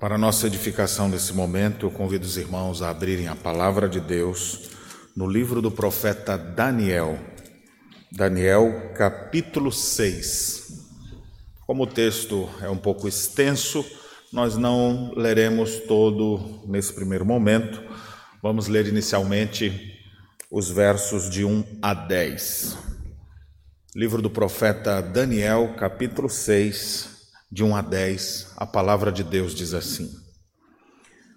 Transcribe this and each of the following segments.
Para nossa edificação nesse momento, eu convido os irmãos a abrirem a palavra de Deus no livro do profeta Daniel. Daniel, capítulo 6. Como o texto é um pouco extenso, nós não leremos todo nesse primeiro momento. Vamos ler inicialmente os versos de 1 a 10. Livro do profeta Daniel, capítulo 6 de 1 a 10, a palavra de Deus diz assim: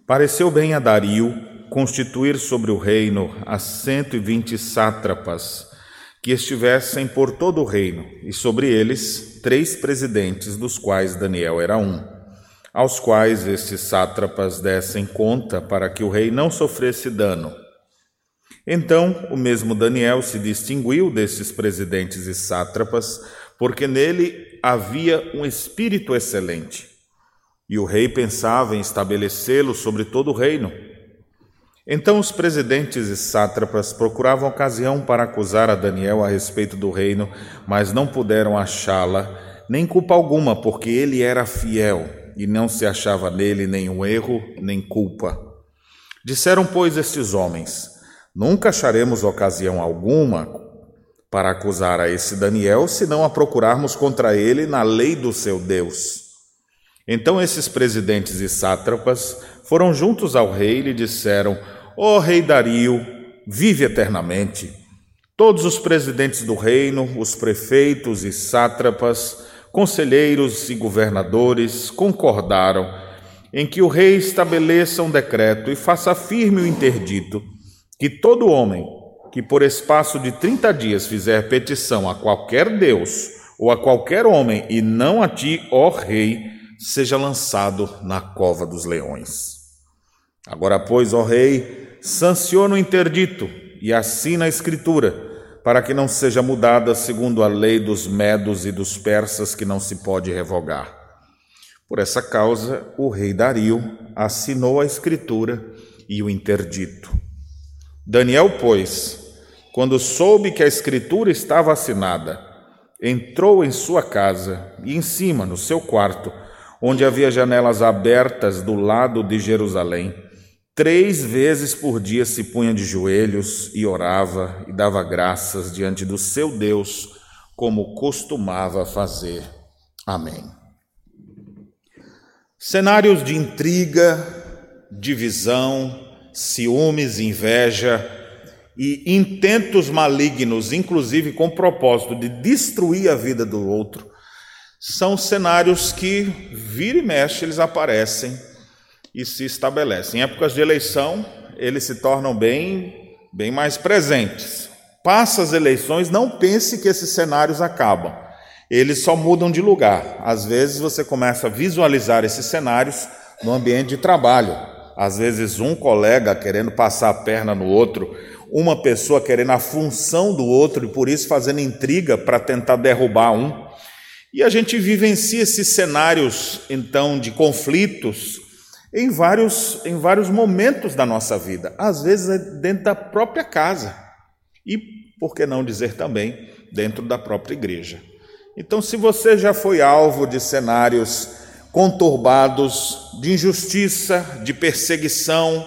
Pareceu bem a Dario constituir sobre o reino as cento e vinte sátrapas que estivessem por todo o reino, e sobre eles três presidentes, dos quais Daniel era um, aos quais estes sátrapas dessem conta para que o rei não sofresse dano. Então o mesmo Daniel se distinguiu desses presidentes e sátrapas, porque nele havia um espírito excelente, e o rei pensava em estabelecê-lo sobre todo o reino. Então os presidentes e sátrapas procuravam ocasião para acusar a Daniel a respeito do reino, mas não puderam achá-la, nem culpa alguma, porque ele era fiel e não se achava nele nenhum erro nem culpa. Disseram, pois, estes homens: Nunca acharemos ocasião alguma para acusar a esse Daniel, se não a procurarmos contra ele na lei do seu Deus. Então esses presidentes e sátrapas foram juntos ao rei e lhe disseram: Ó oh, rei Dario, vive eternamente. Todos os presidentes do reino, os prefeitos e sátrapas, conselheiros e governadores concordaram em que o rei estabeleça um decreto e faça firme o interdito que todo homem que por espaço de 30 dias fizer petição a qualquer Deus ou a qualquer homem, e não a ti, ó rei, seja lançado na cova dos leões. Agora, pois, ó rei, sanciona o interdito e assina a escritura, para que não seja mudada segundo a lei dos medos e dos persas, que não se pode revogar. Por essa causa, o rei Dario assinou a escritura e o interdito. Daniel, pois, quando soube que a escritura estava assinada, entrou em sua casa e em cima, no seu quarto, onde havia janelas abertas do lado de Jerusalém, três vezes por dia se punha de joelhos e orava e dava graças diante do seu Deus, como costumava fazer. Amém. Cenários de intriga, divisão, ciúmes, inveja, e intentos malignos, inclusive com o propósito de destruir a vida do outro, são cenários que vira e mexe eles aparecem e se estabelecem. Em épocas de eleição, eles se tornam bem, bem mais presentes. Passa as eleições, não pense que esses cenários acabam. Eles só mudam de lugar. Às vezes você começa a visualizar esses cenários no ambiente de trabalho. Às vezes um colega querendo passar a perna no outro, uma pessoa querendo a função do outro e por isso fazendo intriga para tentar derrubar um. E a gente vivencia esses cenários, então, de conflitos em vários, em vários momentos da nossa vida, às vezes é dentro da própria casa e, por que não dizer também, dentro da própria igreja. Então, se você já foi alvo de cenários conturbados, de injustiça, de perseguição,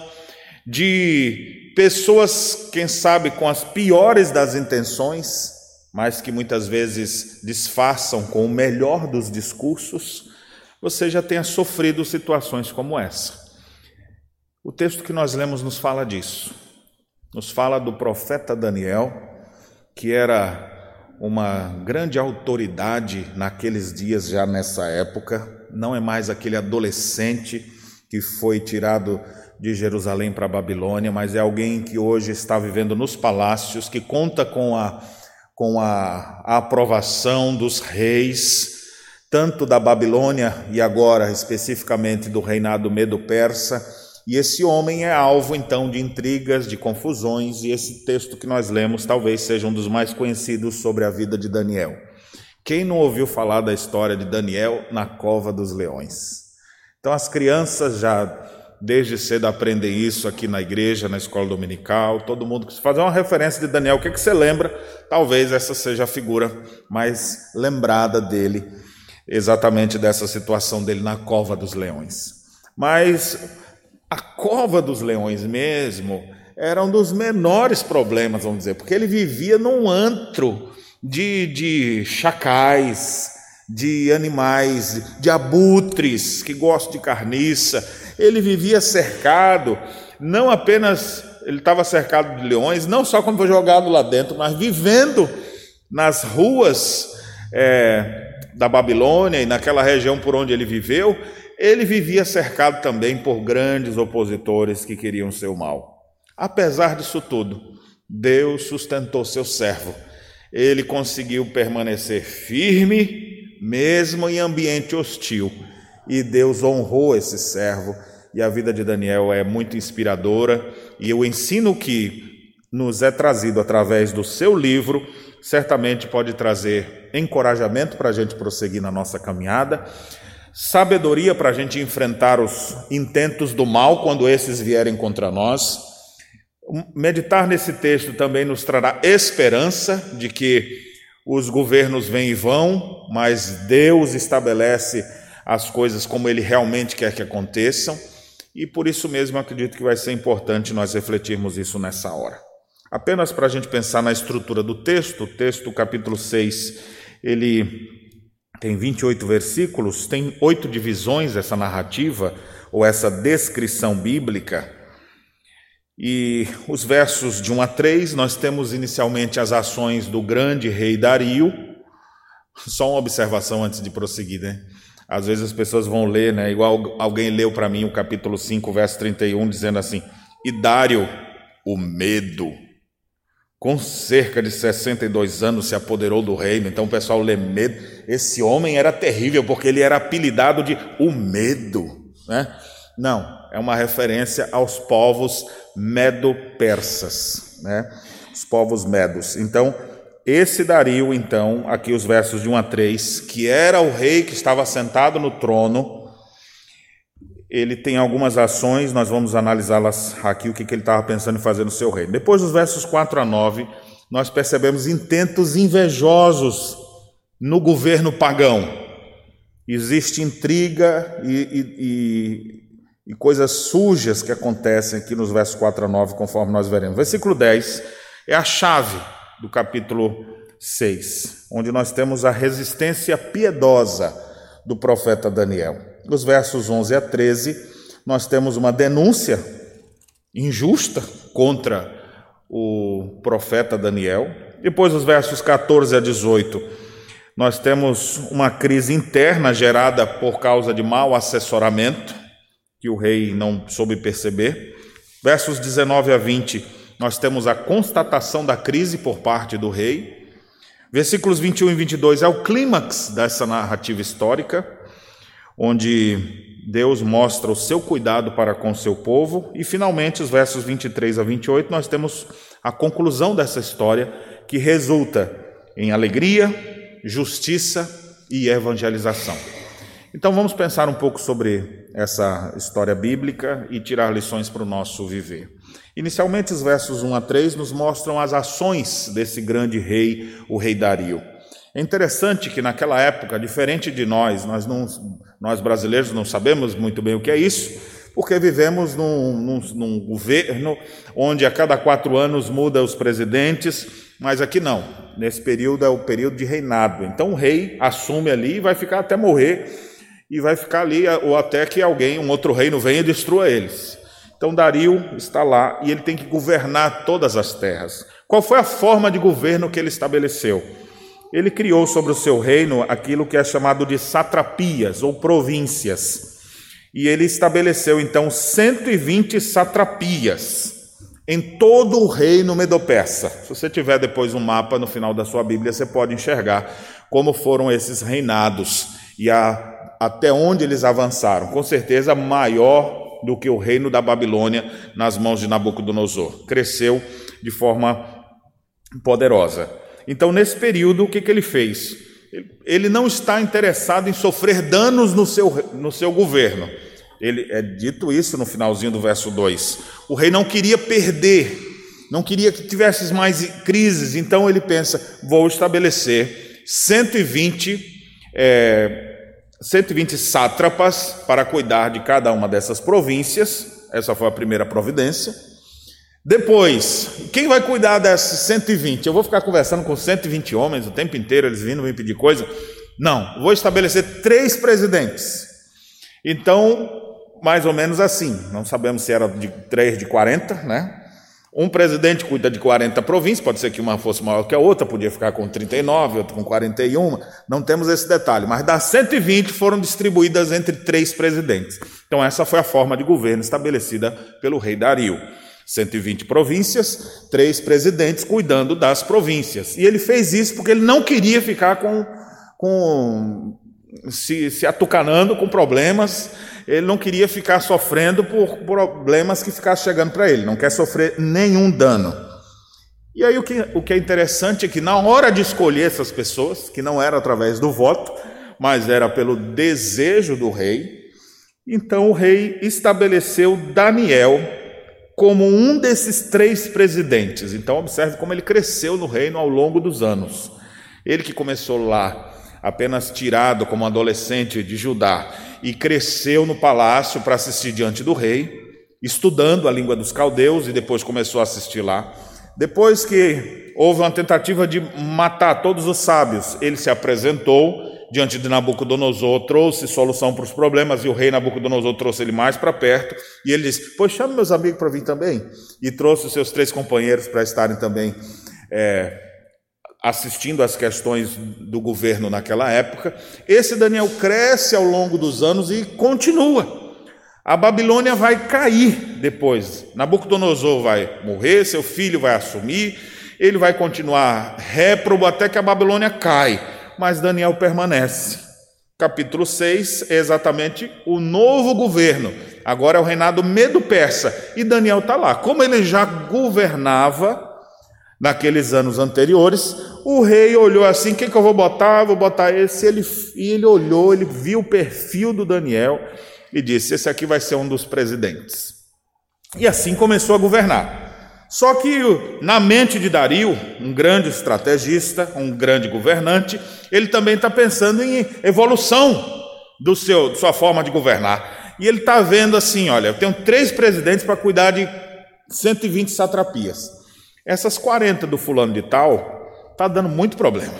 de pessoas, quem sabe, com as piores das intenções, mas que muitas vezes disfarçam com o melhor dos discursos, você já tenha sofrido situações como essa. O texto que nós lemos nos fala disso. Nos fala do profeta Daniel, que era uma grande autoridade naqueles dias, já nessa época, não é mais aquele adolescente que foi tirado de Jerusalém para a Babilônia, mas é alguém que hoje está vivendo nos palácios, que conta com a, com a, a aprovação dos reis, tanto da Babilônia e agora especificamente do reinado medo-persa. E esse homem é alvo então de intrigas, de confusões, e esse texto que nós lemos talvez seja um dos mais conhecidos sobre a vida de Daniel. Quem não ouviu falar da história de Daniel na cova dos leões? Então as crianças já desde cedo aprendem isso aqui na igreja, na escola dominical, todo mundo que fazer uma referência de Daniel, o que, que você lembra? Talvez essa seja a figura mais lembrada dele, exatamente dessa situação dele na cova dos leões. Mas a cova dos leões mesmo era um dos menores problemas, vamos dizer, porque ele vivia num antro de, de chacais, de animais, de abutres que gostam de carniça. Ele vivia cercado, não apenas ele estava cercado de leões, não só quando foi jogado lá dentro, mas vivendo nas ruas é, da Babilônia e naquela região por onde ele viveu, ele vivia cercado também por grandes opositores que queriam seu mal. Apesar disso tudo, Deus sustentou seu servo. Ele conseguiu permanecer firme, mesmo em ambiente hostil, e Deus honrou esse servo. E a vida de Daniel é muito inspiradora, e o ensino que nos é trazido através do seu livro certamente pode trazer encorajamento para a gente prosseguir na nossa caminhada, sabedoria para a gente enfrentar os intentos do mal quando esses vierem contra nós. Meditar nesse texto também nos trará esperança de que os governos vêm e vão, mas Deus estabelece as coisas como Ele realmente quer que aconteçam, e por isso mesmo acredito que vai ser importante nós refletirmos isso nessa hora. Apenas para a gente pensar na estrutura do texto, o texto, capítulo 6, ele tem 28 versículos, tem oito divisões essa narrativa, ou essa descrição bíblica. E os versos de 1 a 3, nós temos inicialmente as ações do grande rei Dario. Só uma observação antes de prosseguir, né? Às vezes as pessoas vão ler, né? Igual alguém leu para mim o capítulo 5, verso 31, dizendo assim: E Dário, o medo com cerca de 62 anos, se apoderou do reino. Então o pessoal lê medo. Esse homem era terrível, porque ele era apelidado de o medo. Né? Não, é uma referência aos povos medo-persas, né? os povos medos. Então, esse Dario, então, aqui os versos de 1 a 3, que era o rei que estava sentado no trono, ele tem algumas ações, nós vamos analisá-las aqui, o que, ele estava pensando em fazer no seu reino. Depois dos versos 4 a 9, nós percebemos intentos invejosos no governo pagão. Existe intriga e, e, e, e coisas sujas que acontecem aqui nos versos 4 a 9, conforme nós veremos. Versículo 10 é a chave do capítulo 6, onde nós temos a resistência piedosa do profeta Daniel nos versos 11 a 13, nós temos uma denúncia injusta contra o profeta Daniel. Depois, os versos 14 a 18, nós temos uma crise interna gerada por causa de mau assessoramento, que o rei não soube perceber. Versos 19 a 20, nós temos a constatação da crise por parte do rei. Versículos 21 e 22 é o clímax dessa narrativa histórica onde Deus mostra o seu cuidado para com o seu povo, e finalmente, os versos 23 a 28, nós temos a conclusão dessa história, que resulta em alegria, justiça e evangelização. Então vamos pensar um pouco sobre essa história bíblica e tirar lições para o nosso viver. Inicialmente, os versos 1 a 3 nos mostram as ações desse grande rei, o rei Dario. É interessante que naquela época, diferente de nós, nós, não, nós brasileiros não sabemos muito bem o que é isso, porque vivemos num, num, num governo onde a cada quatro anos muda os presidentes, mas aqui não. Nesse período é o período de reinado. Então o rei assume ali e vai ficar até morrer, e vai ficar ali, ou até que alguém, um outro reino, venha e destrua eles. Então Dario está lá e ele tem que governar todas as terras. Qual foi a forma de governo que ele estabeleceu? ele criou sobre o seu reino aquilo que é chamado de satrapias ou províncias. E ele estabeleceu então 120 satrapias em todo o reino medo-persa. Se você tiver depois um mapa no final da sua Bíblia, você pode enxergar como foram esses reinados e a, até onde eles avançaram. Com certeza maior do que o reino da Babilônia nas mãos de Nabucodonosor. Cresceu de forma poderosa. Então, nesse período, o que, que ele fez? Ele não está interessado em sofrer danos no seu, no seu governo. Ele é dito isso no finalzinho do verso 2. O rei não queria perder, não queria que tivesse mais crises, então ele pensa: vou estabelecer 120 é, 120 sátrapas para cuidar de cada uma dessas províncias. Essa foi a primeira providência. Depois, quem vai cuidar dessas 120? Eu vou ficar conversando com 120 homens o tempo inteiro, eles vindo me pedir coisa? Não, vou estabelecer três presidentes. Então, mais ou menos assim, não sabemos se era de 3 de 40, né? Um presidente cuida de 40 províncias, pode ser que uma fosse maior que a outra, podia ficar com 39, outra com 41, não temos esse detalhe, mas das 120 foram distribuídas entre três presidentes. Então, essa foi a forma de governo estabelecida pelo rei Dario. 120 províncias, três presidentes cuidando das províncias. E ele fez isso porque ele não queria ficar com, com se, se atucanando com problemas ele não queria ficar sofrendo por problemas que ficassem chegando para ele, não quer sofrer nenhum dano. E aí o que, o que é interessante é que na hora de escolher essas pessoas, que não era através do voto, mas era pelo desejo do rei, então o rei estabeleceu Daniel como um desses três presidentes. Então observe como ele cresceu no reino ao longo dos anos. Ele que começou lá apenas tirado como adolescente de Judá e cresceu no palácio para assistir diante do rei, estudando a língua dos caldeus e depois começou a assistir lá. Depois que houve uma tentativa de matar todos os sábios, ele se apresentou diante de Nabucodonosor, trouxe solução para os problemas e o rei Nabucodonosor trouxe ele mais para perto e ele disse: Pois chame meus amigos para vir também. E trouxe os seus três companheiros para estarem também é, assistindo às questões do governo naquela época. Esse Daniel cresce ao longo dos anos e continua. A Babilônia vai cair depois. Nabucodonosor vai morrer, seu filho vai assumir, ele vai continuar réprobo até que a Babilônia cai, mas Daniel permanece. Capítulo 6 é exatamente o novo governo. Agora é o reinado medo-persa. E Daniel está lá. Como ele já governava naqueles anos anteriores, o rei olhou assim: o que, que eu vou botar? Vou botar esse. Ele, e ele olhou, ele viu o perfil do Daniel e disse: Esse aqui vai ser um dos presidentes. E assim começou a governar. Só que na mente de Dario, um grande estrategista, um grande governante, ele também está pensando em evolução do seu, de sua forma de governar. E ele está vendo assim: olha, eu tenho três presidentes para cuidar de 120 satrapias. Essas 40 do fulano de tal tá dando muito problema.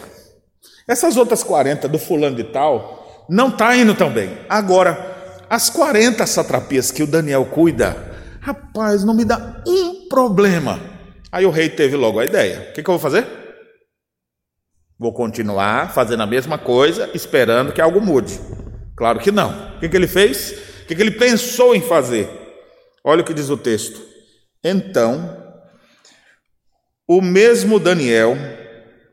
Essas outras 40 do fulano de tal não tá indo tão bem. Agora, as 40 satrapias que o Daniel cuida, rapaz, não me dá um problema. Aí o rei teve logo a ideia. O que, que eu vou fazer? Vou continuar fazendo a mesma coisa, esperando que algo mude. Claro que não. O que, que ele fez? O que, que ele pensou em fazer? Olha o que diz o texto. Então o mesmo Daniel,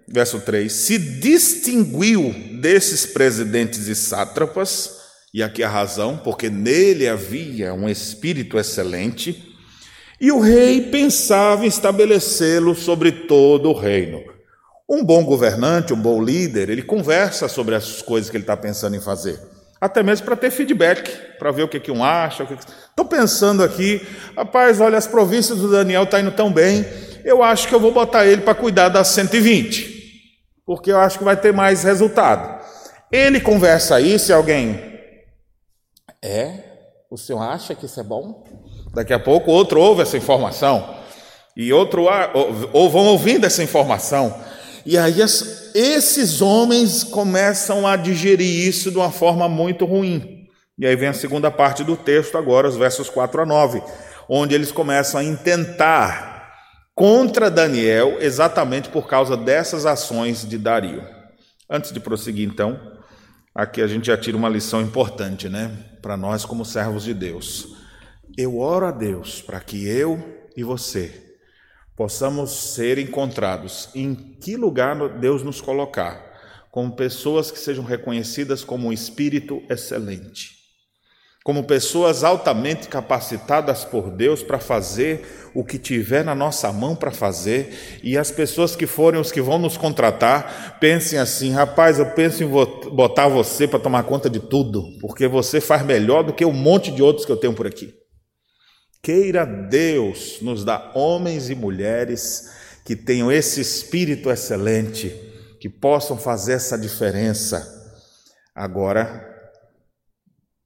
verso 3, se distinguiu desses presidentes e sátrapas, e aqui a razão, porque nele havia um espírito excelente, e o rei pensava em estabelecê-lo sobre todo o reino. Um bom governante, um bom líder, ele conversa sobre as coisas que ele está pensando em fazer até mesmo para ter feedback, para ver o que, que um acha. Estou que... pensando aqui, rapaz, olha, as províncias do Daniel estão tá indo tão bem, eu acho que eu vou botar ele para cuidar das 120, porque eu acho que vai ter mais resultado. Ele conversa isso e alguém, é? O senhor acha que isso é bom? Daqui a pouco outro ouve essa informação, e outro ou vão ouvindo essa informação, e aí esses homens começam a digerir isso de uma forma muito ruim. E aí vem a segunda parte do texto agora, os versos 4 a 9, onde eles começam a intentar contra Daniel exatamente por causa dessas ações de Dario. Antes de prosseguir então, aqui a gente já tira uma lição importante, né, para nós como servos de Deus. Eu oro a Deus para que eu e você possamos ser encontrados em que lugar Deus nos colocar, como pessoas que sejam reconhecidas como um espírito excelente, como pessoas altamente capacitadas por Deus para fazer o que tiver na nossa mão para fazer, e as pessoas que forem os que vão nos contratar, pensem assim: rapaz, eu penso em botar você para tomar conta de tudo, porque você faz melhor do que um monte de outros que eu tenho por aqui. Queira Deus nos dar homens e mulheres que tenham esse espírito excelente, que possam fazer essa diferença. Agora,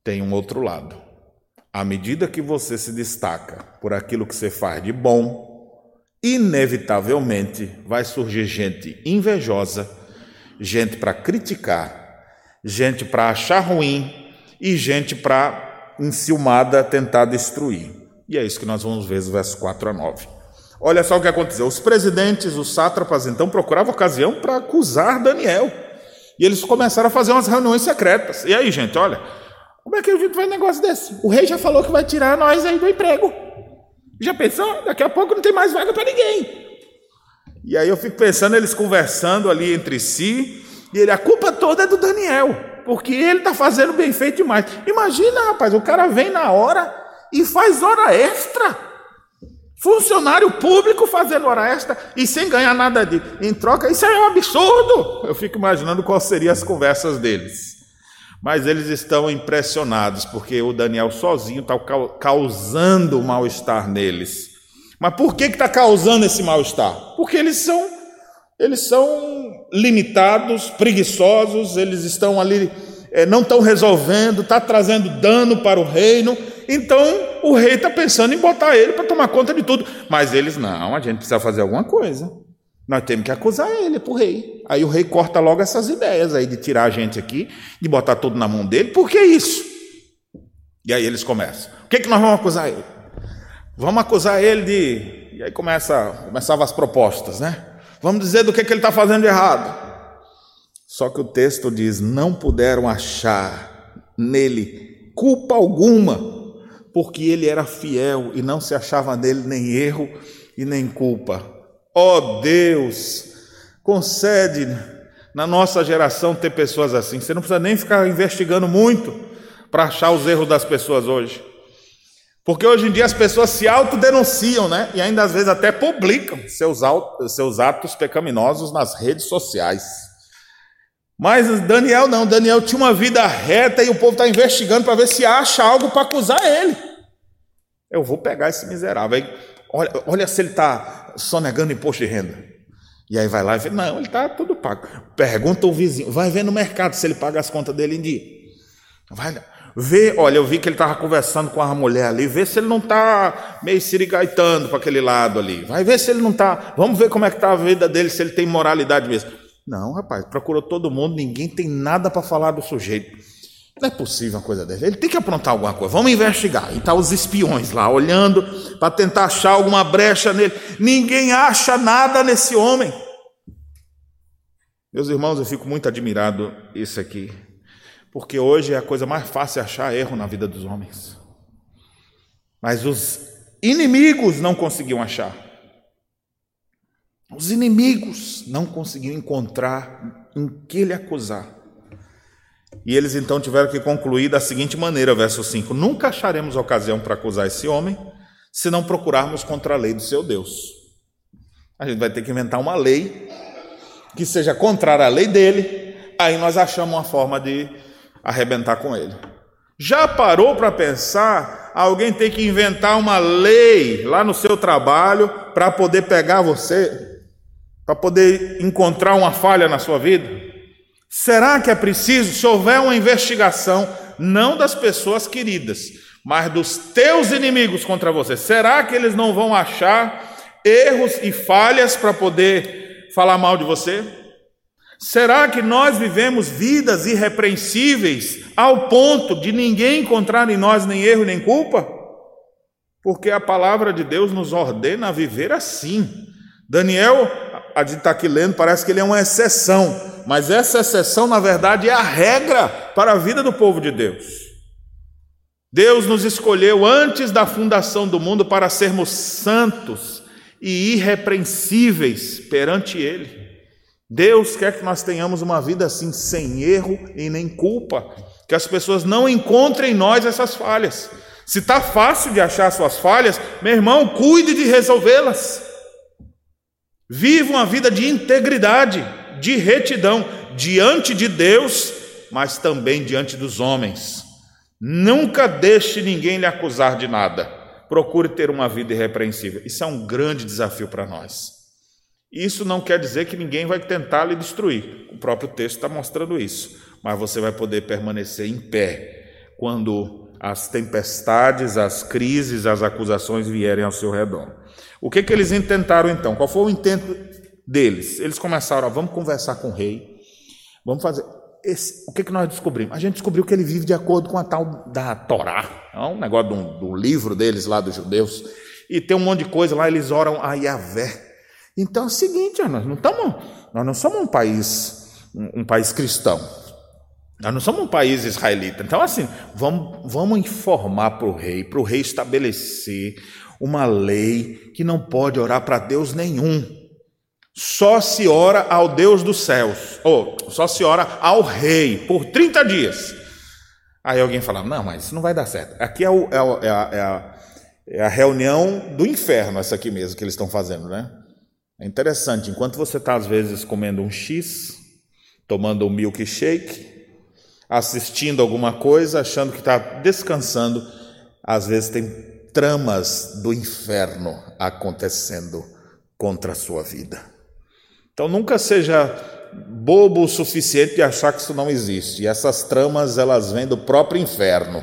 tem um outro lado. À medida que você se destaca por aquilo que você faz de bom, inevitavelmente vai surgir gente invejosa, gente para criticar, gente para achar ruim e gente para enciumada tentar destruir. E é isso que nós vamos ver no verso 4 a 9. Olha só o que aconteceu. Os presidentes, os sátrapas, então, procuravam ocasião para acusar Daniel. E eles começaram a fazer umas reuniões secretas. E aí, gente, olha, como é que a gente vai um negócio desse? O rei já falou que vai tirar nós aí do emprego. Já pensou? Daqui a pouco não tem mais vaga para ninguém. E aí eu fico pensando, eles conversando ali entre si, e ele, a culpa toda é do Daniel, porque ele está fazendo bem feito demais. Imagina, rapaz, o cara vem na hora e faz hora extra. Funcionário público fazendo hora extra e sem ganhar nada de, em troca, isso é um absurdo. Eu fico imaginando quais seriam as conversas deles. Mas eles estão impressionados, porque o Daniel sozinho está causando mal-estar neles. Mas por que está causando esse mal-estar? Porque eles são, eles são limitados, preguiçosos, eles estão ali, é, não estão resolvendo, está trazendo dano para o reino. Então o rei está pensando em botar ele para tomar conta de tudo. Mas eles, não, a gente precisa fazer alguma coisa. Nós temos que acusar ele para o rei. Aí o rei corta logo essas ideias aí de tirar a gente aqui, de botar tudo na mão dele. Por que isso? E aí eles começam. O que, que nós vamos acusar ele? Vamos acusar ele de. E aí começa, começavam as propostas, né? Vamos dizer do que, que ele está fazendo de errado. Só que o texto diz: não puderam achar nele culpa alguma, porque ele era fiel e não se achava nele nem erro e nem culpa. Ó oh Deus, concede na nossa geração ter pessoas assim. Você não precisa nem ficar investigando muito para achar os erros das pessoas hoje. Porque hoje em dia as pessoas se autodenunciam, né? E ainda às vezes até publicam seus, seus atos pecaminosos nas redes sociais. Mas Daniel não, Daniel tinha uma vida reta e o povo está investigando para ver se acha algo para acusar ele. Eu vou pegar esse miserável. Olha, olha se ele está sonegando imposto de renda. E aí vai lá e fala, não, ele está tudo pago. Pergunta o vizinho, vai ver no mercado se ele paga as contas dele em dia. Vai vê, olha, eu vi que ele estava conversando com a mulher ali, vê se ele não está meio sirigaitando para aquele lado ali. Vai ver se ele não está. Vamos ver como é que está a vida dele, se ele tem moralidade mesmo. Não, rapaz, procurou todo mundo, ninguém tem nada para falar do sujeito. Não é possível uma coisa dessa. Ele tem que aprontar alguma coisa. Vamos investigar. E tá os espiões lá olhando para tentar achar alguma brecha nele. Ninguém acha nada nesse homem. Meus irmãos, eu fico muito admirado isso aqui, porque hoje é a coisa mais fácil achar erro na vida dos homens. Mas os inimigos não conseguiam achar. Os inimigos não conseguiam encontrar em que ele acusar. E eles então tiveram que concluir da seguinte maneira, verso 5: Nunca acharemos ocasião para acusar esse homem, se não procurarmos contra a lei do seu Deus. A gente vai ter que inventar uma lei que seja contrária à lei dele, aí nós achamos uma forma de arrebentar com ele. Já parou para pensar? Alguém tem que inventar uma lei lá no seu trabalho para poder pegar você, para poder encontrar uma falha na sua vida? Será que é preciso, se houver uma investigação, não das pessoas queridas, mas dos teus inimigos contra você, será que eles não vão achar erros e falhas para poder falar mal de você? Será que nós vivemos vidas irrepreensíveis ao ponto de ninguém encontrar em nós nem erro nem culpa? Porque a palavra de Deus nos ordena a viver assim. Daniel, a está aqui lendo, parece que ele é uma exceção, mas essa exceção, na verdade, é a regra para a vida do povo de Deus. Deus nos escolheu antes da fundação do mundo para sermos santos e irrepreensíveis perante Ele. Deus quer que nós tenhamos uma vida assim, sem erro e nem culpa, que as pessoas não encontrem em nós essas falhas. Se está fácil de achar suas falhas, meu irmão, cuide de resolvê-las. Viva uma vida de integridade de retidão diante de Deus, mas também diante dos homens. Nunca deixe ninguém lhe acusar de nada. Procure ter uma vida irrepreensível. Isso é um grande desafio para nós. Isso não quer dizer que ninguém vai tentar lhe destruir. O próprio texto está mostrando isso. Mas você vai poder permanecer em pé, quando as tempestades, as crises, as acusações vierem ao seu redor. O que, que eles intentaram então? Qual foi o intento deles? Eles começaram, a vamos conversar com o rei, vamos fazer. Esse, o que, que nós descobrimos? A gente descobriu que ele vive de acordo com a tal da Torá, é um negócio do, do livro deles lá dos judeus, e tem um monte de coisa lá, eles oram a Yahvé. Então é o seguinte, nós não nós não somos um país, um, um país cristão. Nós não somos um país israelita. Então, assim, vamos, vamos informar para o rei, para o rei estabelecer uma lei que não pode orar para Deus nenhum. Só se ora ao Deus dos céus, ou só se ora ao rei por 30 dias. Aí alguém fala: Não, mas isso não vai dar certo. Aqui é, o, é, a, é, a, é, a, é a reunião do inferno, essa aqui mesmo que eles estão fazendo, né? É interessante, enquanto você está às vezes comendo um X, tomando um milkshake, assistindo alguma coisa, achando que está descansando, às vezes tem tramas do inferno acontecendo contra a sua vida. Então nunca seja bobo o suficiente de achar que isso não existe. E essas tramas elas vêm do próprio inferno,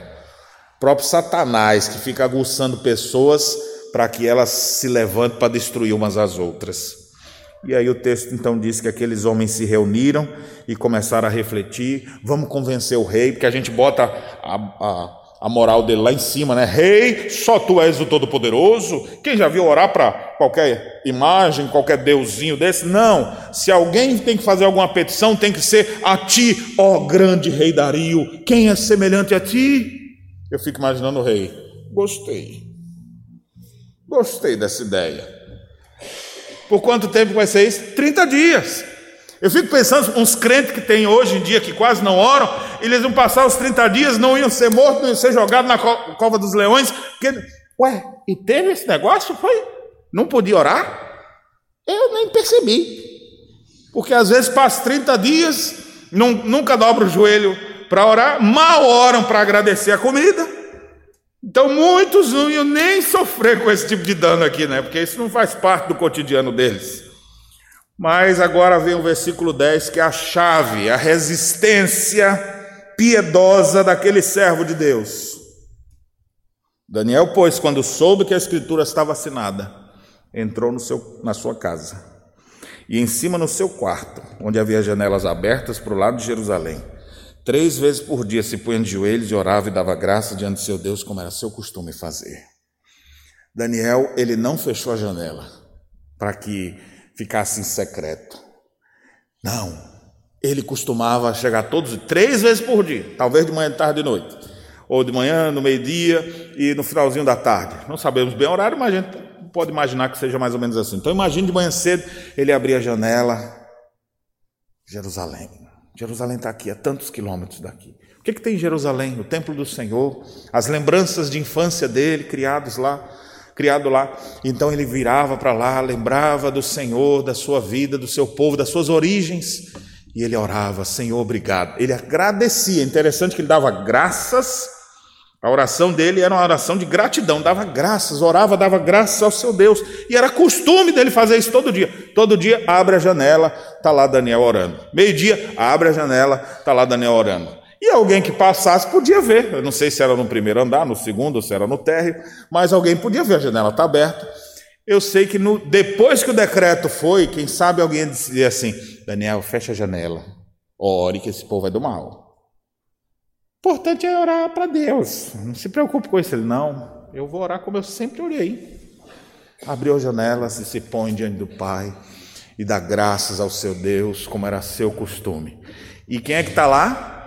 próprio Satanás que fica aguçando pessoas para que elas se levantem para destruir umas às outras. E aí o texto então diz que aqueles homens se reuniram e começaram a refletir: vamos convencer o rei, porque a gente bota a, a, a moral dele lá em cima, né? Rei, só tu és o Todo-Poderoso. Quem já viu orar para qualquer imagem, qualquer deusinho desse? Não. Se alguém tem que fazer alguma petição, tem que ser a ti, ó grande rei Dario. Quem é semelhante a ti? Eu fico imaginando o rei. Gostei. Gostei dessa ideia. Por quanto tempo vai ser isso? 30 dias. Eu fico pensando, uns crentes que tem hoje em dia que quase não oram, eles iam passar os 30 dias, não iam ser mortos, não iam ser jogados na cova dos leões. Porque, ué, e teve esse negócio? Foi? Não podia orar? Eu nem percebi. Porque às vezes passa 30 dias, nunca dobra o joelho para orar, mal oram para agradecer a comida. Então muitos não iam nem sofrer com esse tipo de dano aqui, né? Porque isso não faz parte do cotidiano deles. Mas agora vem o versículo 10, que é a chave, a resistência piedosa daquele servo de Deus. Daniel, pois, quando soube que a escritura estava assinada, entrou seu, na sua casa e em cima no seu quarto, onde havia janelas abertas para o lado de Jerusalém Três vezes por dia se punha de joelhos e orava e dava graça diante de seu Deus, como era seu costume fazer. Daniel, ele não fechou a janela para que ficasse em secreto. Não. Ele costumava chegar todos, três vezes por dia, talvez de manhã, de tarde e noite. Ou de manhã, no meio-dia e no finalzinho da tarde. Não sabemos bem o horário, mas a gente pode imaginar que seja mais ou menos assim. Então imagine de manhã cedo, ele abria a janela, Jerusalém. Jerusalém está aqui, a tantos quilômetros daqui. O que, que tem em Jerusalém? O templo do Senhor, as lembranças de infância dele, criados lá, criado lá. Então ele virava para lá, lembrava do Senhor, da sua vida, do seu povo, das suas origens, e ele orava, Senhor, obrigado. Ele agradecia. Interessante que ele dava graças a oração dele era uma oração de gratidão, dava graças, orava, dava graças ao seu Deus. E era costume dele fazer isso todo dia. Todo dia abre a janela, está lá Daniel orando. Meio-dia, abre a janela, está lá Daniel orando. E alguém que passasse podia ver. Eu não sei se era no primeiro andar, no segundo, se era no térreo, mas alguém podia ver, a janela está aberta. Eu sei que no, depois que o decreto foi, quem sabe alguém dizia assim: Daniel, fecha a janela, ore que esse povo é do mal importante é orar para Deus. Não se preocupe com isso. Ele, não, eu vou orar como eu sempre orei. Abriu as janelas e se põe diante do Pai e dá graças ao seu Deus, como era seu costume. E quem é que está lá?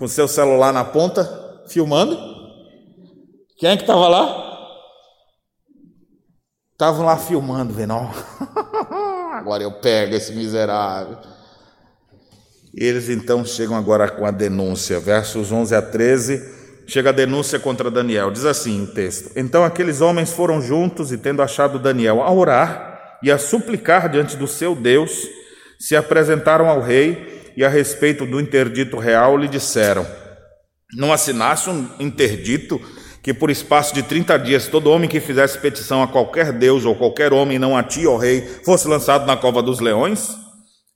Com seu celular na ponta, filmando? Quem é que estava lá? Estavam lá filmando, vendo. Agora eu pego esse miserável. Eles então chegam agora com a denúncia, versos 11 a 13. Chega a denúncia contra Daniel. Diz assim o texto: Então aqueles homens foram juntos e, tendo achado Daniel a orar e a suplicar diante do seu Deus, se apresentaram ao rei e, a respeito do interdito real, lhe disseram: Não assinasse um interdito que, por espaço de 30 dias, todo homem que fizesse petição a qualquer Deus ou qualquer homem, não a ti, ó rei, fosse lançado na cova dos leões?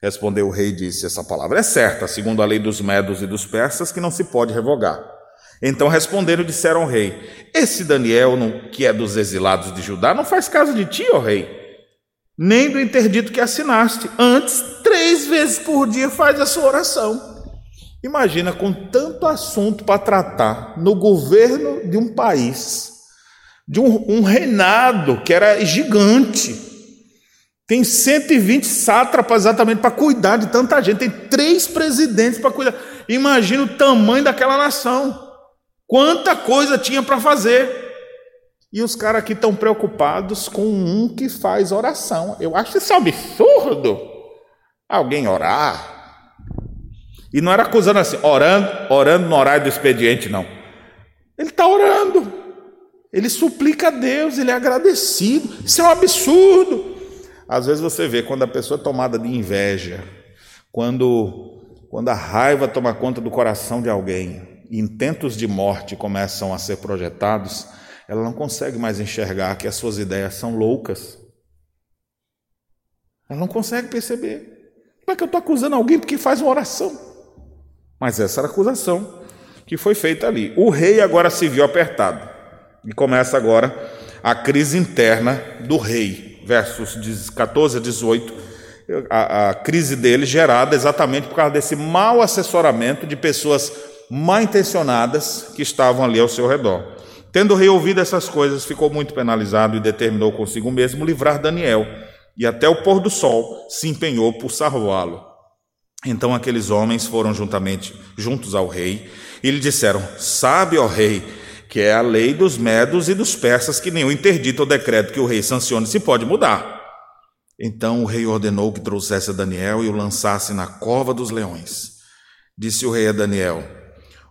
Respondeu o rei e disse: Essa palavra é certa, segundo a lei dos medos e dos persas, que não se pode revogar. Então responderam e disseram ao rei: Esse Daniel, que é dos exilados de Judá, não faz caso de ti, ó rei, nem do interdito que assinaste. Antes, três vezes por dia faz a sua oração. Imagina com tanto assunto para tratar no governo de um país, de um, um reinado que era gigante. Tem 120 sátrapas exatamente para cuidar de tanta gente. Tem três presidentes para cuidar. Imagina o tamanho daquela nação. Quanta coisa tinha para fazer. E os caras aqui estão preocupados com um que faz oração. Eu acho isso absurdo. Alguém orar. E não era acusando assim, orando, orando no horário do expediente, não. Ele está orando. Ele suplica a Deus, ele é agradecido. Isso é um absurdo. Às vezes você vê quando a pessoa é tomada de inveja, quando, quando a raiva toma conta do coração de alguém, intentos de morte começam a ser projetados, ela não consegue mais enxergar que as suas ideias são loucas. Ela não consegue perceber. Como é que eu estou acusando alguém porque faz uma oração? Mas essa era a acusação que foi feita ali. O rei agora se viu apertado. E começa agora a crise interna do rei. Versos 14 a 18. A, a crise dele gerada exatamente por causa desse mau assessoramento de pessoas mal intencionadas que estavam ali ao seu redor. Tendo reouvido essas coisas, ficou muito penalizado e determinou consigo mesmo livrar Daniel, e até o pôr do sol se empenhou por salvá-lo. Então aqueles homens foram juntamente juntos ao rei e lhe disseram: Sabe, ó rei, que é a lei dos medos e dos persas que nenhum interdito ou decreto que o rei sancione se pode mudar. Então o rei ordenou que trouxesse Daniel e o lançasse na cova dos leões. Disse o rei a Daniel: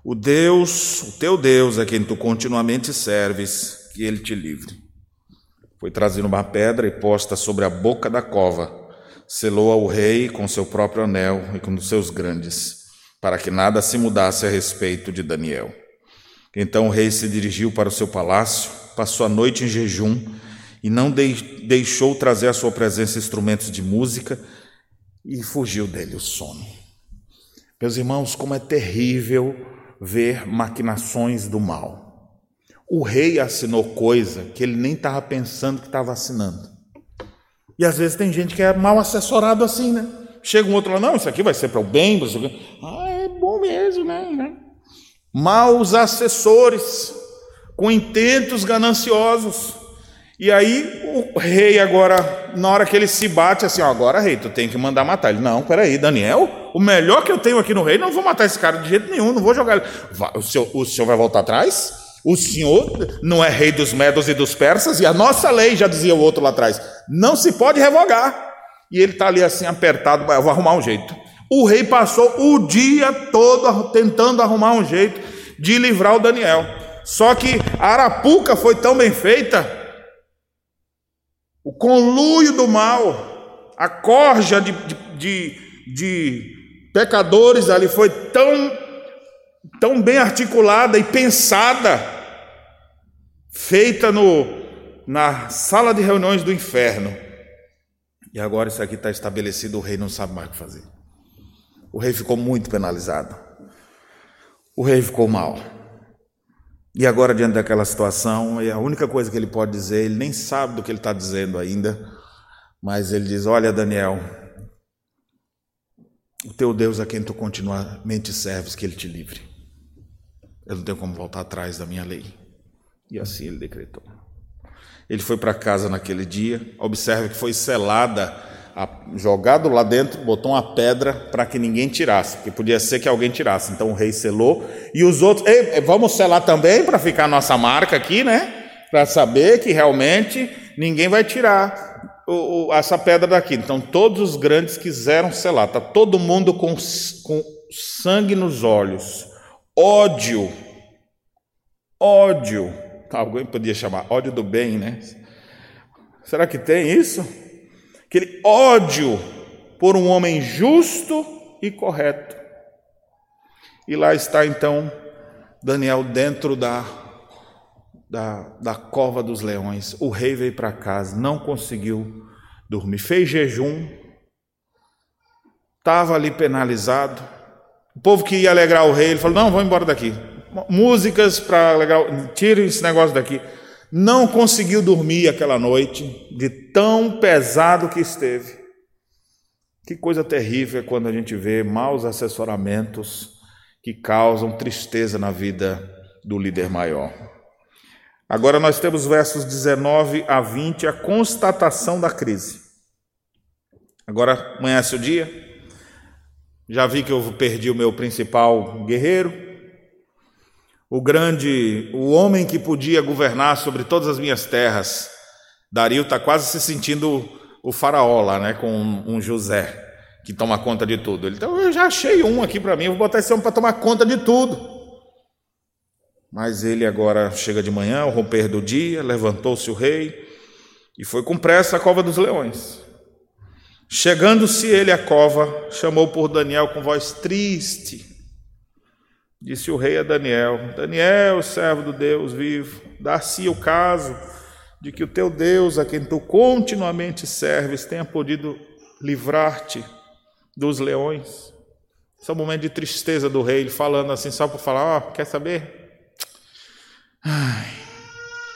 o Deus, o teu Deus, a quem tu continuamente serves, que ele te livre. Foi trazida uma pedra e posta sobre a boca da cova, selou ao rei com seu próprio anel e com os seus grandes, para que nada se mudasse a respeito de Daniel. Então o rei se dirigiu para o seu palácio, passou a noite em jejum e não deixou trazer à sua presença instrumentos de música e fugiu dele o sono. Meus irmãos, como é terrível ver maquinações do mal. O rei assinou coisa que ele nem estava pensando que estava assinando. E às vezes tem gente que é mal assessorado assim, né? Chega um outro lá, não, isso aqui vai ser para o bem, aqui. Ah, é bom mesmo, né? Maus assessores, com intentos gananciosos. E aí o rei agora, na hora que ele se bate assim, ó, agora rei, tu tem que mandar matar ele. Não, peraí, Daniel, o melhor que eu tenho aqui no reino, não vou matar esse cara de jeito nenhum, não vou jogar ele. O senhor, o senhor vai voltar atrás? O senhor não é rei dos medos e dos persas, e a nossa lei, já dizia o outro lá atrás, não se pode revogar. E ele está ali assim apertado, eu vou arrumar um jeito. O rei passou o dia todo tentando arrumar um jeito de livrar o Daniel. Só que a arapuca foi tão bem feita, o conluio do mal, a corja de, de, de, pecadores ali foi tão, tão bem articulada e pensada, feita no, na sala de reuniões do inferno. E agora isso aqui está estabelecido, o rei não sabe mais o que fazer. O rei ficou muito penalizado. O rei ficou mal. E agora, diante daquela situação, a única coisa que ele pode dizer, ele nem sabe do que ele está dizendo ainda, mas ele diz: Olha, Daniel, o teu Deus a quem tu continuamente serves, que ele te livre. Eu não tenho como voltar atrás da minha lei. E assim ele decretou. Ele foi para casa naquele dia, observe que foi selada, jogado lá dentro, botou uma pedra para que ninguém tirasse, porque podia ser que alguém tirasse. Então o rei selou e os outros, vamos selar também para ficar nossa marca aqui, né? Para saber que realmente ninguém vai tirar o, o, essa pedra daqui. Então, todos os grandes quiseram selar. Está todo mundo com, com sangue nos olhos. Ódio. Ódio. Alguém podia chamar ódio do bem, né? Será que tem isso? Aquele ódio por um homem justo e correto. E lá está então Daniel dentro da da, da cova dos leões. O rei veio para casa, não conseguiu dormir, fez jejum, estava ali penalizado. O povo que ia alegrar o rei, ele falou: Não, vamos embora daqui. músicas para legal, tirem esse negócio daqui. Não conseguiu dormir aquela noite, de tão pesado que esteve. Que coisa terrível é quando a gente vê maus assessoramentos que causam tristeza na vida do líder maior. Agora nós temos versos 19 a 20, a constatação da crise. Agora amanhece o dia. Já vi que eu perdi o meu principal guerreiro, o grande, o homem que podia governar sobre todas as minhas terras. Dario está quase se sentindo o faraó lá, né, com um José que toma conta de tudo. Então eu já achei um aqui para mim, vou botar esse homem para tomar conta de tudo. Mas ele agora chega de manhã, ao romper do dia, levantou-se o rei e foi com pressa à cova dos leões. Chegando-se ele à cova, chamou por Daniel com voz triste Disse o rei a Daniel: Daniel, servo do Deus vivo, dá-se o caso de que o teu Deus, a quem tu continuamente serves, tenha podido livrar-te dos leões. Esse é um momento de tristeza do rei, ele falando assim, só para falar: Ó, oh, quer saber? Ai.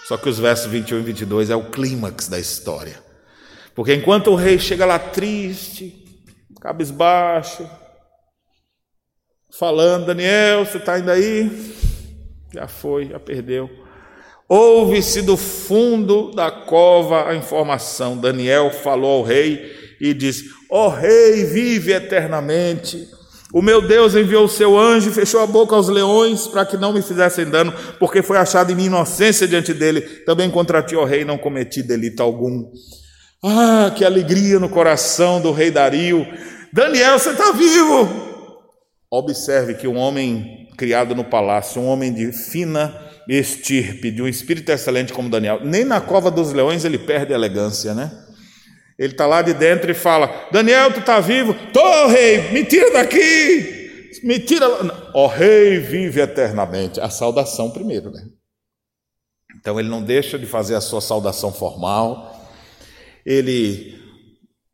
Só que os versos 21 e 22 é o clímax da história. Porque enquanto o rei chega lá triste, cabisbaixo, falando: Daniel, você está indo aí? Já foi, já perdeu. Ouve-se do fundo da cova a informação. Daniel falou ao rei e disse: Ó oh, rei, vive eternamente. O meu Deus enviou o seu anjo fechou a boca aos leões para que não me fizessem dano, porque foi achado em minha inocência diante dele. Também contra ti, ó rei, não cometi delito algum. Ah, que alegria no coração do rei Dario. Daniel, você está vivo. Observe que um homem criado no palácio, um homem de fina estirpe, de um espírito excelente como Daniel, nem na cova dos leões ele perde a elegância, né? Ele está lá de dentro e fala: Daniel, tu está vivo? Tô, rei, me tira daqui, me tira. Ó oh, rei, vive eternamente. A saudação primeiro, né? Então ele não deixa de fazer a sua saudação formal, ele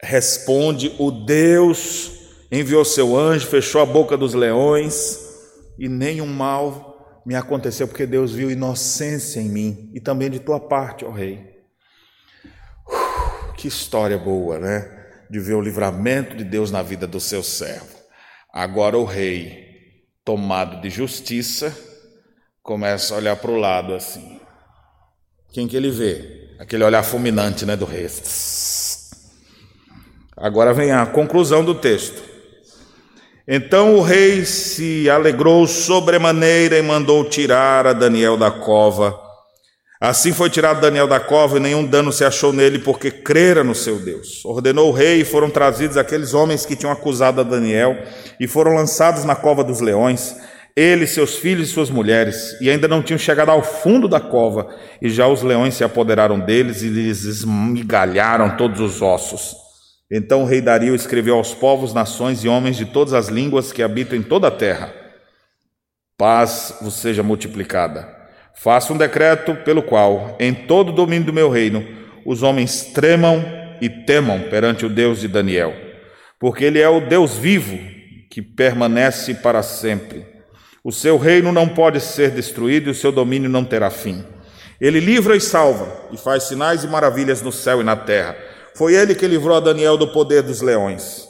responde: O Deus enviou seu anjo, fechou a boca dos leões, e nenhum mal me aconteceu, porque Deus viu inocência em mim e também de tua parte, ó Rei. Uh, que história boa, né? De ver o livramento de Deus na vida do seu servo. Agora o rei, tomado de justiça, começa a olhar para o lado assim. Quem que ele vê? Aquele olhar fulminante, né, do rei. Agora vem a conclusão do texto. Então o rei se alegrou sobremaneira e mandou tirar a Daniel da cova. Assim foi tirado Daniel da cova e nenhum dano se achou nele, porque crera no seu Deus. Ordenou o rei e foram trazidos aqueles homens que tinham acusado a Daniel e foram lançados na cova dos leões, ele, seus filhos e suas mulheres, e ainda não tinham chegado ao fundo da cova, e já os leões se apoderaram deles e lhes esmigalharam todos os ossos. Então o rei Dario escreveu aos povos, nações e homens de todas as línguas que habitam em toda a terra: Paz vos seja multiplicada. Faça um decreto pelo qual, em todo o domínio do meu reino, os homens tremam e temam perante o Deus de Daniel, porque ele é o Deus vivo que permanece para sempre. O seu reino não pode ser destruído e o seu domínio não terá fim. Ele livra e salva, e faz sinais e maravilhas no céu e na terra foi ele que livrou a Daniel do poder dos leões.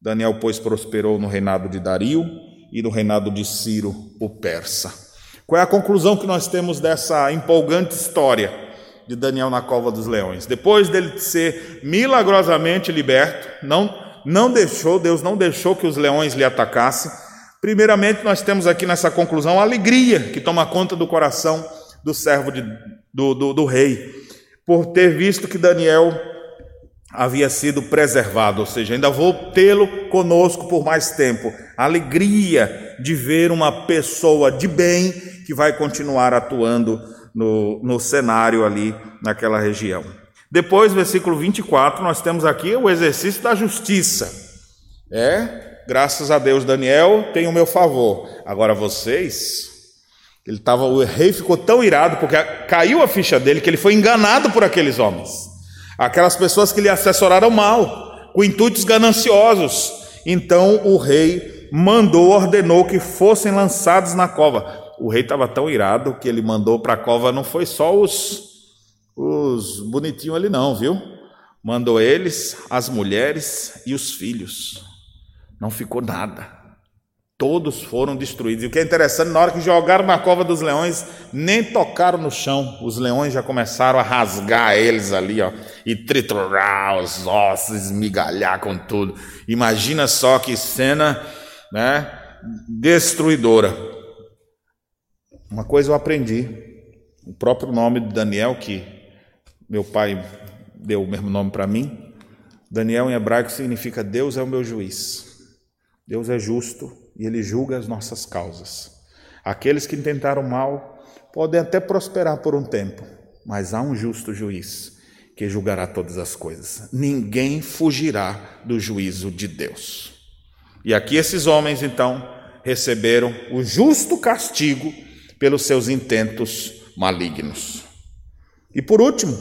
Daniel, pois, prosperou no reinado de Dario e no reinado de Ciro, o persa. Qual é a conclusão que nós temos dessa empolgante história de Daniel na cova dos leões? Depois dele ser milagrosamente liberto, não, não deixou, Deus não deixou que os leões lhe atacassem. Primeiramente, nós temos aqui nessa conclusão a alegria que toma conta do coração do servo de, do, do, do rei, por ter visto que Daniel havia sido preservado, ou seja, ainda vou tê-lo conosco por mais tempo. A alegria de ver uma pessoa de bem que vai continuar atuando no, no cenário ali naquela região. Depois, versículo 24, nós temos aqui o exercício da justiça. É, graças a Deus, Daniel tem o meu favor. Agora vocês, ele estava, o rei ficou tão irado porque caiu a ficha dele que ele foi enganado por aqueles homens aquelas pessoas que lhe assessoraram mal, com intuitos gananciosos. Então o rei mandou, ordenou que fossem lançados na cova. o rei estava tão irado que ele mandou para a cova, não foi só os, os bonitinhos ali, não, viu? Mandou eles, as mulheres e os filhos. Não ficou nada. Todos foram destruídos. E o que é interessante, na hora que jogaram na cova dos leões, nem tocaram no chão. Os leões já começaram a rasgar eles ali, ó, e triturar os ossos, esmigalhar com tudo. Imagina só que cena, né, destruidora. Uma coisa eu aprendi. O próprio nome de Daniel, que meu pai deu o mesmo nome para mim. Daniel em hebraico significa Deus é o meu juiz. Deus é justo e ele julga as nossas causas. Aqueles que tentaram mal podem até prosperar por um tempo, mas há um justo juiz que julgará todas as coisas. Ninguém fugirá do juízo de Deus. E aqui esses homens então receberam o justo castigo pelos seus intentos malignos. E por último,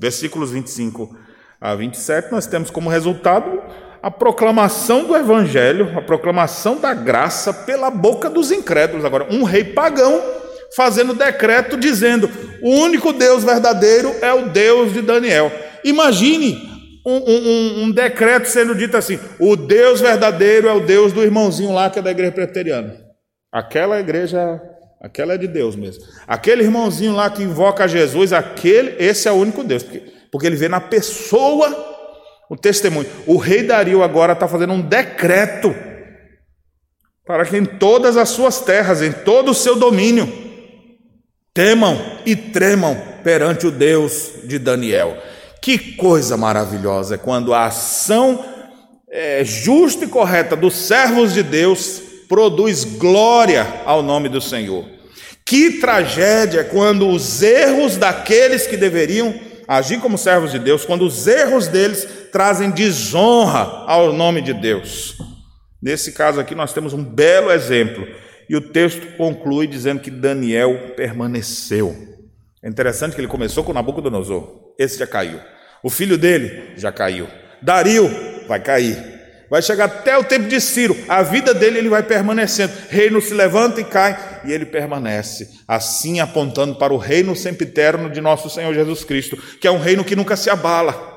versículos 25 a 27, nós temos como resultado a proclamação do evangelho, a proclamação da graça pela boca dos incrédulos. Agora, um rei pagão fazendo decreto dizendo: o único Deus verdadeiro é o Deus de Daniel. Imagine um, um, um, decreto sendo dito assim: o Deus verdadeiro é o Deus do irmãozinho lá que é da igreja preteriana. Aquela igreja, aquela é de Deus mesmo. Aquele irmãozinho lá que invoca Jesus, aquele, esse é o único Deus, porque, porque ele vê na pessoa o testemunho. O rei Dario agora está fazendo um decreto para que em todas as suas terras, em todo o seu domínio, temam e tremam perante o Deus de Daniel. Que coisa maravilhosa é quando a ação é, justa e correta dos servos de Deus produz glória ao nome do Senhor. Que tragédia é quando os erros daqueles que deveriam agir como servos de Deus, quando os erros deles trazem desonra ao nome de Deus. Nesse caso aqui, nós temos um belo exemplo. E o texto conclui dizendo que Daniel permaneceu. É interessante que ele começou com Nabucodonosor. Esse já caiu. O filho dele já caiu. Dario vai cair. Vai chegar até o tempo de Ciro. A vida dele ele vai permanecendo. Reino se levanta e cai e ele permanece. Assim apontando para o reino sempiterno de nosso Senhor Jesus Cristo, que é um reino que nunca se abala.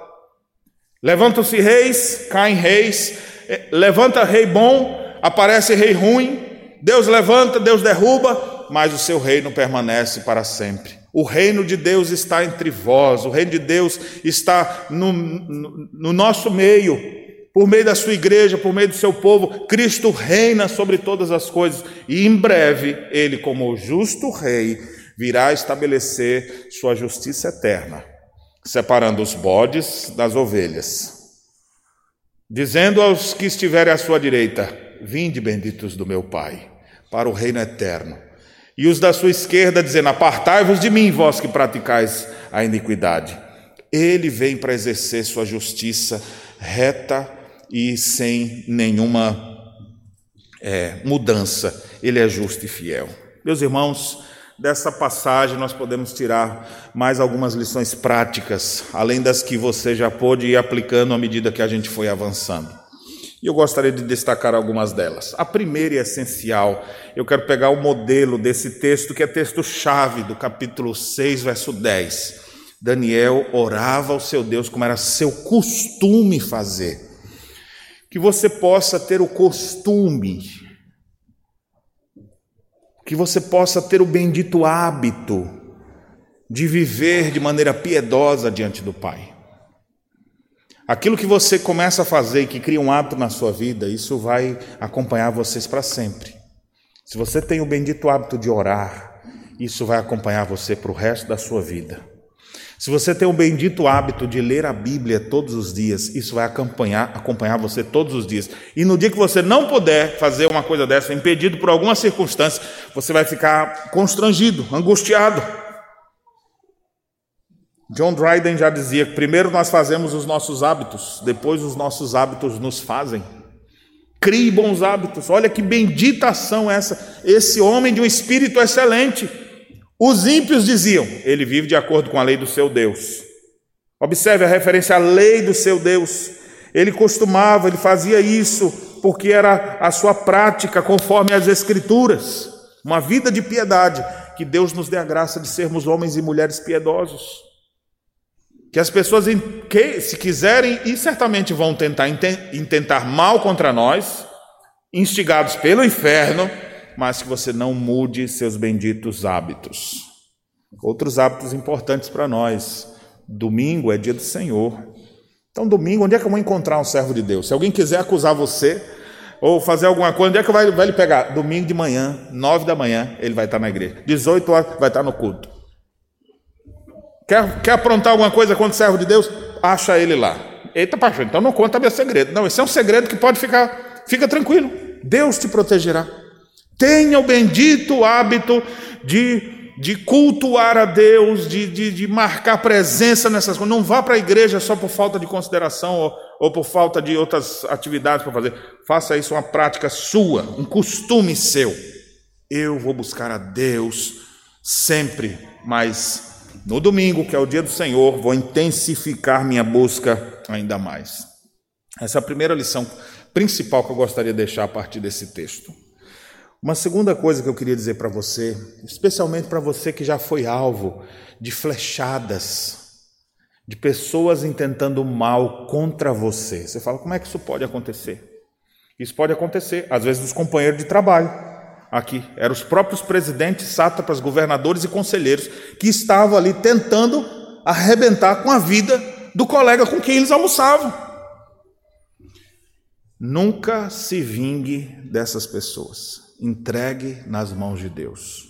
Levantam-se reis, caem reis, eh, levanta rei bom, aparece rei ruim, Deus levanta, Deus derruba, mas o seu reino permanece para sempre. O reino de Deus está entre vós, o reino de Deus está no, no, no nosso meio, por meio da sua igreja, por meio do seu povo. Cristo reina sobre todas as coisas. E em breve, ele, como o justo rei, virá estabelecer sua justiça eterna separando os bodes das ovelhas, dizendo aos que estiverem à sua direita: Vinde, benditos do meu Pai, para o reino eterno. E os da sua esquerda, dizendo: Apartai-vos de mim, vós que praticais a iniquidade. Ele vem para exercer sua justiça reta e sem nenhuma é, mudança. Ele é justo e fiel. Meus irmãos, Dessa passagem nós podemos tirar mais algumas lições práticas, além das que você já pôde ir aplicando à medida que a gente foi avançando. E eu gostaria de destacar algumas delas. A primeira e essencial, eu quero pegar o modelo desse texto, que é texto-chave do capítulo 6, verso 10. Daniel orava ao seu Deus como era seu costume fazer. Que você possa ter o costume que você possa ter o bendito hábito de viver de maneira piedosa diante do Pai. Aquilo que você começa a fazer e que cria um hábito na sua vida, isso vai acompanhar vocês para sempre. Se você tem o bendito hábito de orar, isso vai acompanhar você para o resto da sua vida. Se você tem o bendito hábito de ler a Bíblia todos os dias, isso vai acompanhar, acompanhar você todos os dias. E no dia que você não puder fazer uma coisa dessa, impedido por alguma circunstância, você vai ficar constrangido, angustiado. John Dryden já dizia que primeiro nós fazemos os nossos hábitos, depois os nossos hábitos nos fazem. Crie bons hábitos. Olha que bendita ação essa. Esse homem de um espírito excelente os ímpios diziam: ele vive de acordo com a lei do seu Deus. Observe a referência à lei do seu Deus. Ele costumava, ele fazia isso porque era a sua prática conforme as Escrituras. uma vida de piedade, que Deus nos dê a graça de sermos homens e mulheres piedosos. Que as pessoas, que, se quiserem, e certamente vão tentar intentar mal contra nós, instigados pelo inferno, mas que você não mude seus benditos hábitos. Outros hábitos importantes para nós. Domingo é dia do Senhor. Então, domingo, onde é que eu vou encontrar um servo de Deus? Se alguém quiser acusar você ou fazer alguma coisa, onde é que vai, vai lhe pegar? Domingo de manhã, nove da manhã, ele vai estar na igreja. 18 horas, vai estar no culto. Quer, quer aprontar alguma coisa contra o servo de Deus? Acha ele lá. Eita, pastor, então não conta meu segredo. Não, esse é um segredo que pode ficar, fica tranquilo. Deus te protegerá. Tenha o bendito hábito de, de cultuar a Deus, de, de, de marcar presença nessas coisas. Não vá para a igreja só por falta de consideração ou, ou por falta de outras atividades para fazer. Faça isso uma prática sua, um costume seu. Eu vou buscar a Deus sempre, mas no domingo, que é o dia do Senhor, vou intensificar minha busca ainda mais. Essa é a primeira lição principal que eu gostaria de deixar a partir desse texto. Uma segunda coisa que eu queria dizer para você, especialmente para você que já foi alvo de flechadas, de pessoas intentando mal contra você. Você fala, como é que isso pode acontecer? Isso pode acontecer, às vezes, dos companheiros de trabalho. Aqui, eram os próprios presidentes, sátrapas, governadores e conselheiros que estavam ali tentando arrebentar com a vida do colega com quem eles almoçavam. Nunca se vingue dessas pessoas entregue nas mãos de Deus.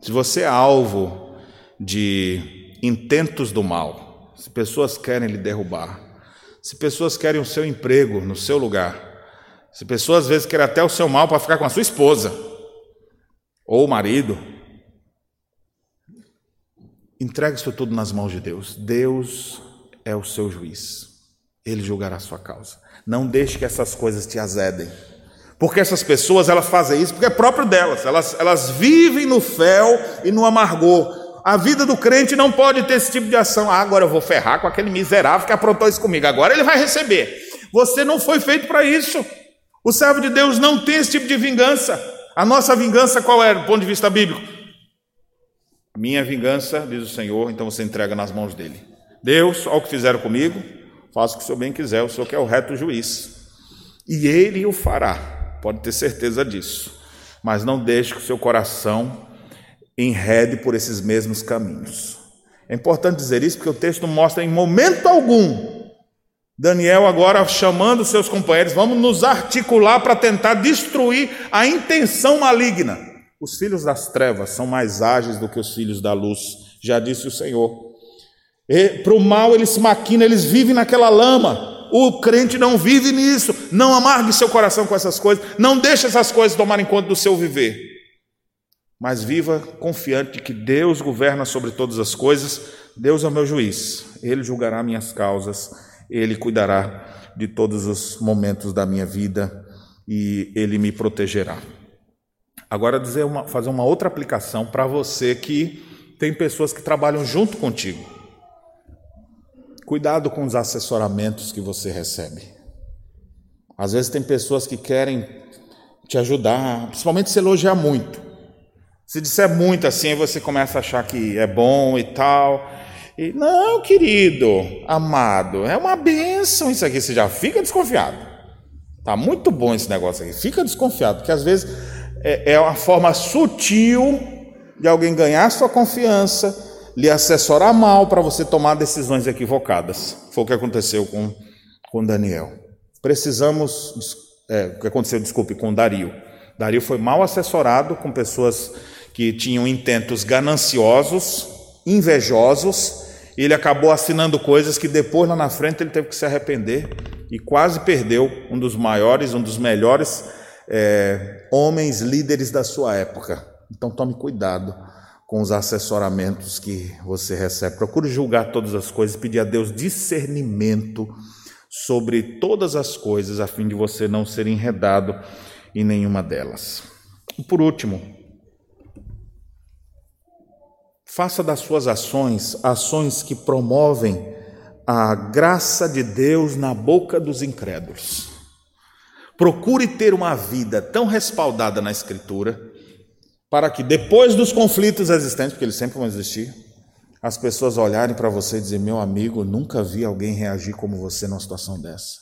Se você é alvo de intentos do mal, se pessoas querem lhe derrubar, se pessoas querem o seu emprego no seu lugar, se pessoas às vezes querem até o seu mal para ficar com a sua esposa ou o marido, entregue isso tudo nas mãos de Deus. Deus é o seu juiz. Ele julgará a sua causa. Não deixe que essas coisas te azedem. Porque essas pessoas elas fazem isso porque é próprio delas. Elas, elas vivem no fel e no amargor. A vida do crente não pode ter esse tipo de ação. Ah, agora eu vou ferrar com aquele miserável que aprontou isso comigo. Agora ele vai receber. Você não foi feito para isso. O servo de Deus não tem esse tipo de vingança. A nossa vingança qual é, do ponto de vista bíblico? Minha vingança, diz o Senhor, então você entrega nas mãos dele. Deus, ao que fizeram comigo, faça o que o Senhor bem quiser, o Senhor que é o reto juiz. E ele o fará pode ter certeza disso. Mas não deixe que o seu coração enrede por esses mesmos caminhos. É importante dizer isso porque o texto mostra em momento algum Daniel agora chamando seus companheiros, vamos nos articular para tentar destruir a intenção maligna. Os filhos das trevas são mais ágeis do que os filhos da luz, já disse o Senhor. Para o mal eles se maquinam, eles vivem naquela lama. O crente não vive nisso. Não amargue seu coração com essas coisas. Não deixe essas coisas tomarem conta do seu viver. Mas viva confiante de que Deus governa sobre todas as coisas. Deus é o meu juiz. Ele julgará minhas causas. Ele cuidará de todos os momentos da minha vida e ele me protegerá. Agora dizer uma, fazer uma outra aplicação para você que tem pessoas que trabalham junto contigo. Cuidado com os assessoramentos que você recebe. Às vezes tem pessoas que querem te ajudar, principalmente se elogiar muito. Se disser muito assim, você começa a achar que é bom e tal. E, não, querido, amado, é uma benção isso aqui. Você já fica desconfiado. Tá muito bom esse negócio aqui. Fica desconfiado, porque às vezes é, é uma forma sutil de alguém ganhar sua confiança lhe assessorar mal para você tomar decisões equivocadas. Foi o que aconteceu com, com Daniel. Precisamos, é, o que aconteceu, desculpe, com Dario. Dario foi mal assessorado com pessoas que tinham intentos gananciosos, invejosos, e ele acabou assinando coisas que depois, lá na frente, ele teve que se arrepender e quase perdeu um dos maiores, um dos melhores é, homens líderes da sua época. Então tome cuidado com os assessoramentos que você recebe. Procure julgar todas as coisas, pedir a Deus discernimento sobre todas as coisas, a fim de você não ser enredado em nenhuma delas. E por último, faça das suas ações ações que promovem a graça de Deus na boca dos incrédulos. Procure ter uma vida tão respaldada na Escritura para que depois dos conflitos existentes, porque eles sempre vão existir, as pessoas olharem para você e dizer: Meu amigo, nunca vi alguém reagir como você numa situação dessa.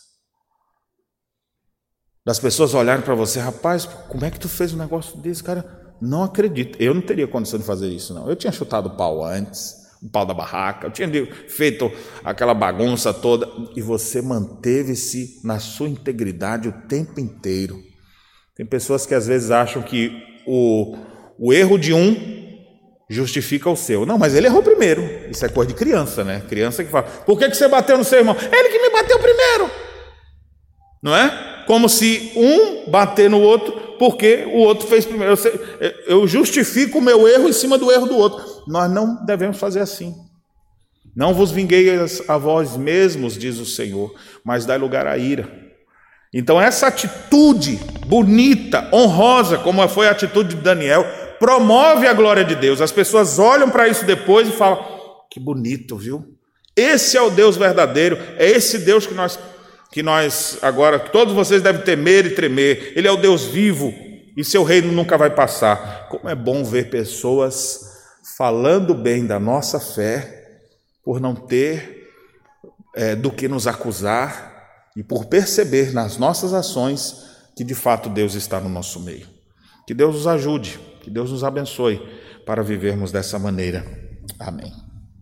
Das pessoas olharem para você, rapaz, como é que tu fez um negócio desse, cara? Não acredito. Eu não teria condição de fazer isso, não. Eu tinha chutado o pau antes, o pau da barraca, eu tinha feito aquela bagunça toda, e você manteve-se na sua integridade o tempo inteiro. Tem pessoas que às vezes acham que o, o erro de um justifica o seu. Não, mas ele errou primeiro. Isso é coisa de criança, né? Criança que fala: por que, que você bateu no seu irmão? Ele que me bateu primeiro. Não é? Como se um bater no outro porque o outro fez primeiro. Eu justifico o meu erro em cima do erro do outro. Nós não devemos fazer assim. Não vos vingueis a vós mesmos, diz o Senhor, mas dai lugar à ira. Então, essa atitude bonita, honrosa, como foi a atitude de Daniel, promove a glória de Deus. As pessoas olham para isso depois e falam: que bonito, viu? Esse é o Deus verdadeiro, é esse Deus que nós, que nós agora, todos vocês devem temer e tremer. Ele é o Deus vivo e seu reino nunca vai passar. Como é bom ver pessoas falando bem da nossa fé por não ter é, do que nos acusar e por perceber nas nossas ações que de fato Deus está no nosso meio. Que Deus nos ajude que Deus nos abençoe para vivermos dessa maneira. Amém.